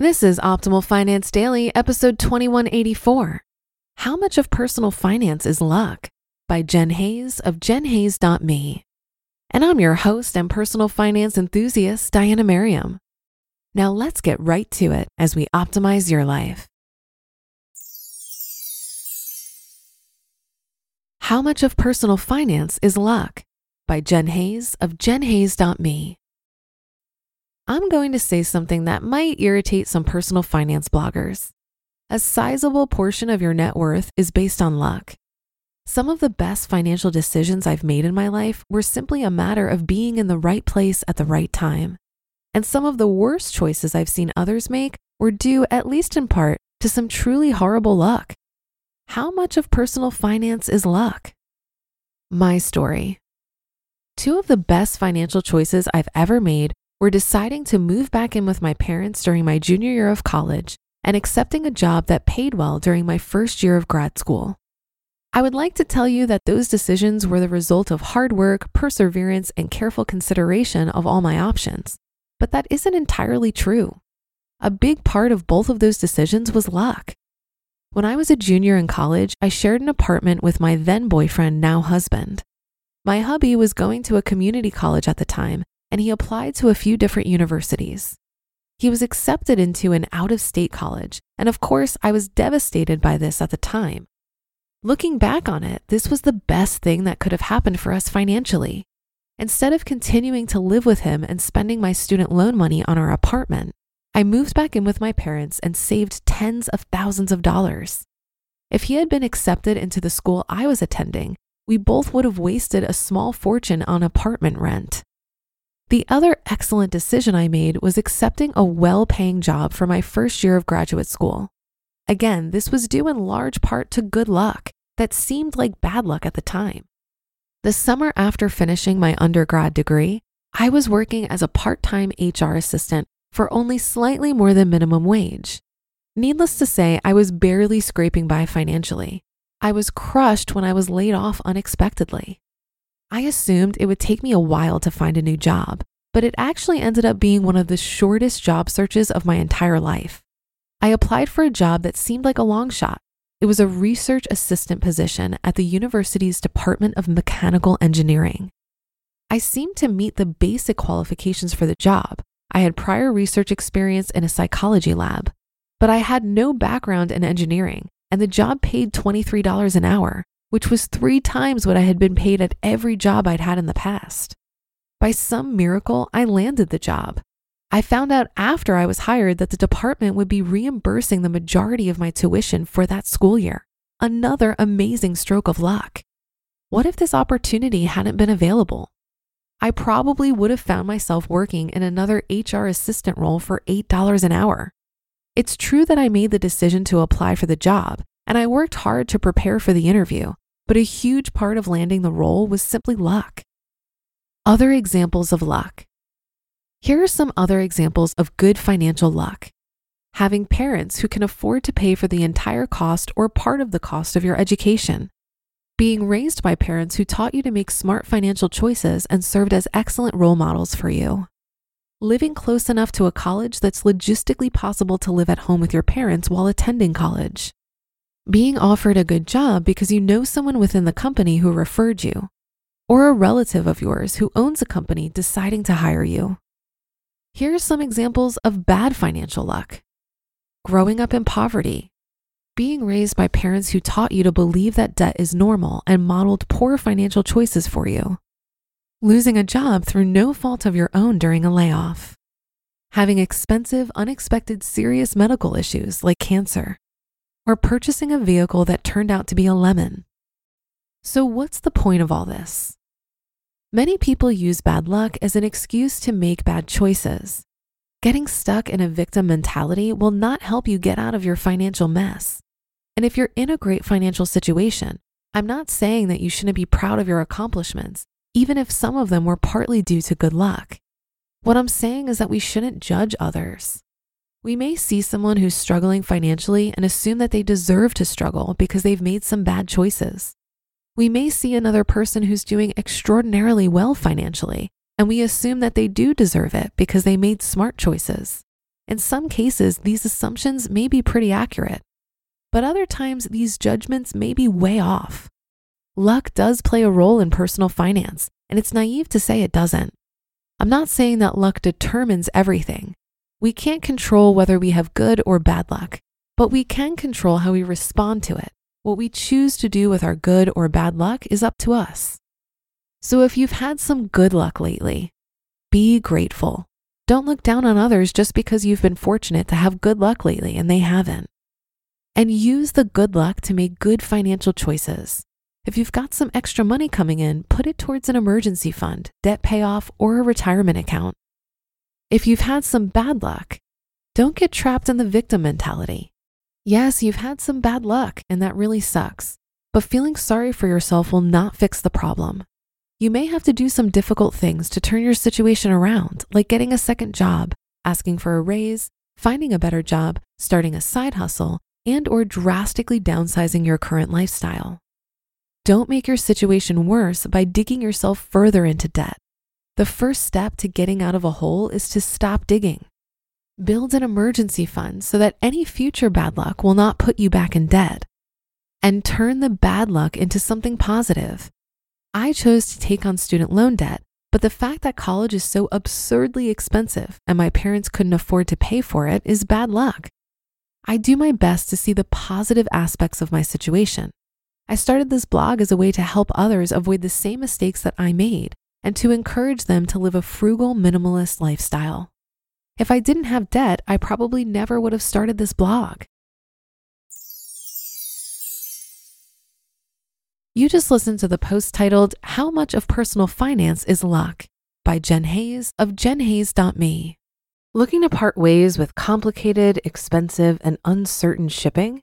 This is Optimal Finance Daily, episode 2184. How much of personal finance is luck? By Jen Hayes of jenhayes.me. And I'm your host and personal finance enthusiast, Diana Merriam. Now let's get right to it as we optimize your life. How much of personal finance is luck? By Jen Hayes of jenhayes.me. I'm going to say something that might irritate some personal finance bloggers. A sizable portion of your net worth is based on luck. Some of the best financial decisions I've made in my life were simply a matter of being in the right place at the right time. And some of the worst choices I've seen others make were due, at least in part, to some truly horrible luck. How much of personal finance is luck? My story. Two of the best financial choices I've ever made were deciding to move back in with my parents during my junior year of college and accepting a job that paid well during my first year of grad school. I would like to tell you that those decisions were the result of hard work, perseverance, and careful consideration of all my options, but that isn't entirely true. A big part of both of those decisions was luck. When I was a junior in college, I shared an apartment with my then boyfriend, now husband. My hubby was going to a community college at the time, and he applied to a few different universities. He was accepted into an out of state college, and of course, I was devastated by this at the time. Looking back on it, this was the best thing that could have happened for us financially. Instead of continuing to live with him and spending my student loan money on our apartment, I moved back in with my parents and saved tens of thousands of dollars. If he had been accepted into the school I was attending, we both would have wasted a small fortune on apartment rent. The other excellent decision I made was accepting a well paying job for my first year of graduate school. Again, this was due in large part to good luck that seemed like bad luck at the time. The summer after finishing my undergrad degree, I was working as a part time HR assistant for only slightly more than minimum wage. Needless to say, I was barely scraping by financially. I was crushed when I was laid off unexpectedly. I assumed it would take me a while to find a new job, but it actually ended up being one of the shortest job searches of my entire life. I applied for a job that seemed like a long shot. It was a research assistant position at the university's Department of Mechanical Engineering. I seemed to meet the basic qualifications for the job. I had prior research experience in a psychology lab, but I had no background in engineering, and the job paid $23 an hour, which was three times what I had been paid at every job I'd had in the past. By some miracle, I landed the job. I found out after I was hired that the department would be reimbursing the majority of my tuition for that school year. Another amazing stroke of luck. What if this opportunity hadn't been available? I probably would have found myself working in another HR assistant role for $8 an hour. It's true that I made the decision to apply for the job, and I worked hard to prepare for the interview, but a huge part of landing the role was simply luck. Other examples of luck. Here are some other examples of good financial luck. Having parents who can afford to pay for the entire cost or part of the cost of your education. Being raised by parents who taught you to make smart financial choices and served as excellent role models for you. Living close enough to a college that's logistically possible to live at home with your parents while attending college being offered a good job because you know someone within the company who referred you, or a relative of yours who owns a company deciding to hire you. Here are some examples of bad financial luck. Growing up in poverty, being raised by parents who taught you to believe that debt is normal and modeled poor financial choices for you, losing a job through no fault of your own during a layoff, having expensive, unexpected, serious medical issues like cancer, or purchasing a vehicle that turned out to be a lemon. So, what's the point of all this? Many people use bad luck as an excuse to make bad choices. Getting stuck in a victim mentality will not help you get out of your financial mess. And if you're in a great financial situation, I'm not saying that you shouldn't be proud of your accomplishments, even if some of them were partly due to good luck. What I'm saying is that we shouldn't judge others. We may see someone who's struggling financially and assume that they deserve to struggle because they've made some bad choices. We may see another person who's doing extraordinarily well financially, and we assume that they do deserve it because they made smart choices. In some cases, these assumptions may be pretty accurate, but other times these judgments may be way off. Luck does play a role in personal finance, and it's naive to say it doesn't. I'm not saying that luck determines everything. We can't control whether we have good or bad luck, but we can control how we respond to it. What we choose to do with our good or bad luck is up to us. So if you've had some good luck lately, be grateful. Don't look down on others just because you've been fortunate to have good luck lately and they haven't. And use the good luck to make good financial choices. If you've got some extra money coming in, put it towards an emergency fund, debt payoff, or a retirement account. If you've had some bad luck, don't get trapped in the victim mentality. Yes, you've had some bad luck, and that really sucks. But feeling sorry for yourself will not fix the problem. You may have to do some difficult things to turn your situation around, like getting a second job, asking for a raise, finding a better job, starting a side hustle, and or drastically downsizing your current lifestyle. Don't make your situation worse by digging yourself further into debt. The first step to getting out of a hole is to stop digging. Build an emergency fund so that any future bad luck will not put you back in debt. And turn the bad luck into something positive. I chose to take on student loan debt, but the fact that college is so absurdly expensive and my parents couldn't afford to pay for it is bad luck. I do my best to see the positive aspects of my situation. I started this blog as a way to help others avoid the same mistakes that I made and to encourage them to live a frugal, minimalist lifestyle. If I didn't have debt, I probably never would have started this blog. You just listened to the post titled, How Much of Personal Finance is Luck by Jen Hayes of jenhayes.me. Looking to part ways with complicated, expensive, and uncertain shipping?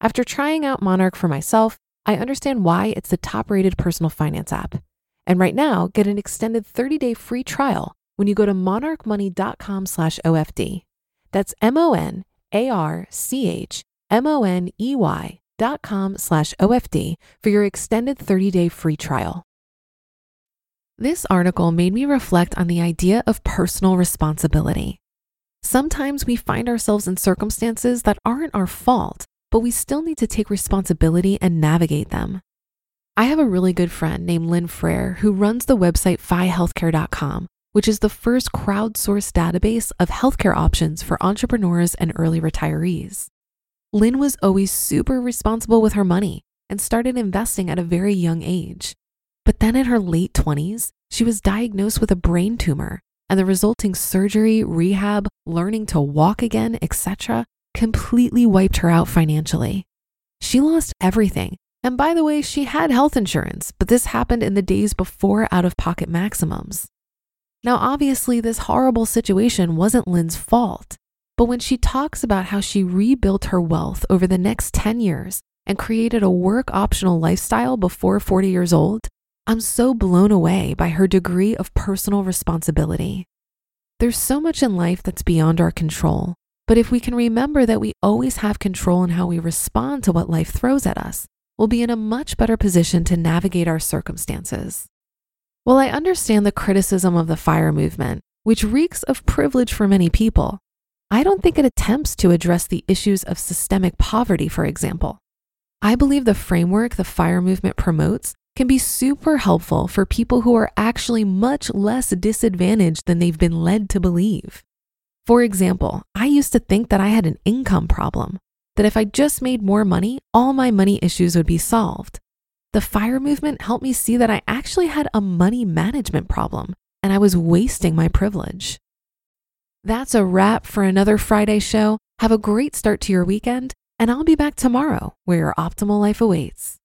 After trying out Monarch for myself, I understand why it's the top-rated personal finance app. And right now, get an extended 30-day free trial when you go to monarchmoney.com slash OFD. That's M O N A R C H M O N E Y dot com slash OFD for your extended 30 day free trial. This article made me reflect on the idea of personal responsibility. Sometimes we find ourselves in circumstances that aren't our fault, but we still need to take responsibility and navigate them. I have a really good friend named Lynn Frere who runs the website phihealthcare.com, which is the first crowdsourced database of healthcare options for entrepreneurs and early retirees. Lynn was always super responsible with her money and started investing at a very young age. But then in her late 20s, she was diagnosed with a brain tumor, and the resulting surgery, rehab, learning to walk again, etc., completely wiped her out financially. She lost everything. And by the way, she had health insurance, but this happened in the days before out of pocket maximums. Now, obviously, this horrible situation wasn't Lynn's fault, but when she talks about how she rebuilt her wealth over the next 10 years and created a work optional lifestyle before 40 years old, I'm so blown away by her degree of personal responsibility. There's so much in life that's beyond our control, but if we can remember that we always have control in how we respond to what life throws at us, we'll be in a much better position to navigate our circumstances. While I understand the criticism of the FIRE movement, which reeks of privilege for many people, I don't think it attempts to address the issues of systemic poverty, for example. I believe the framework the FIRE movement promotes can be super helpful for people who are actually much less disadvantaged than they've been led to believe. For example, I used to think that I had an income problem, that if I just made more money, all my money issues would be solved. The FIRE movement helped me see that I actually had a money management problem and I was wasting my privilege. That's a wrap for another Friday show. Have a great start to your weekend, and I'll be back tomorrow where your optimal life awaits.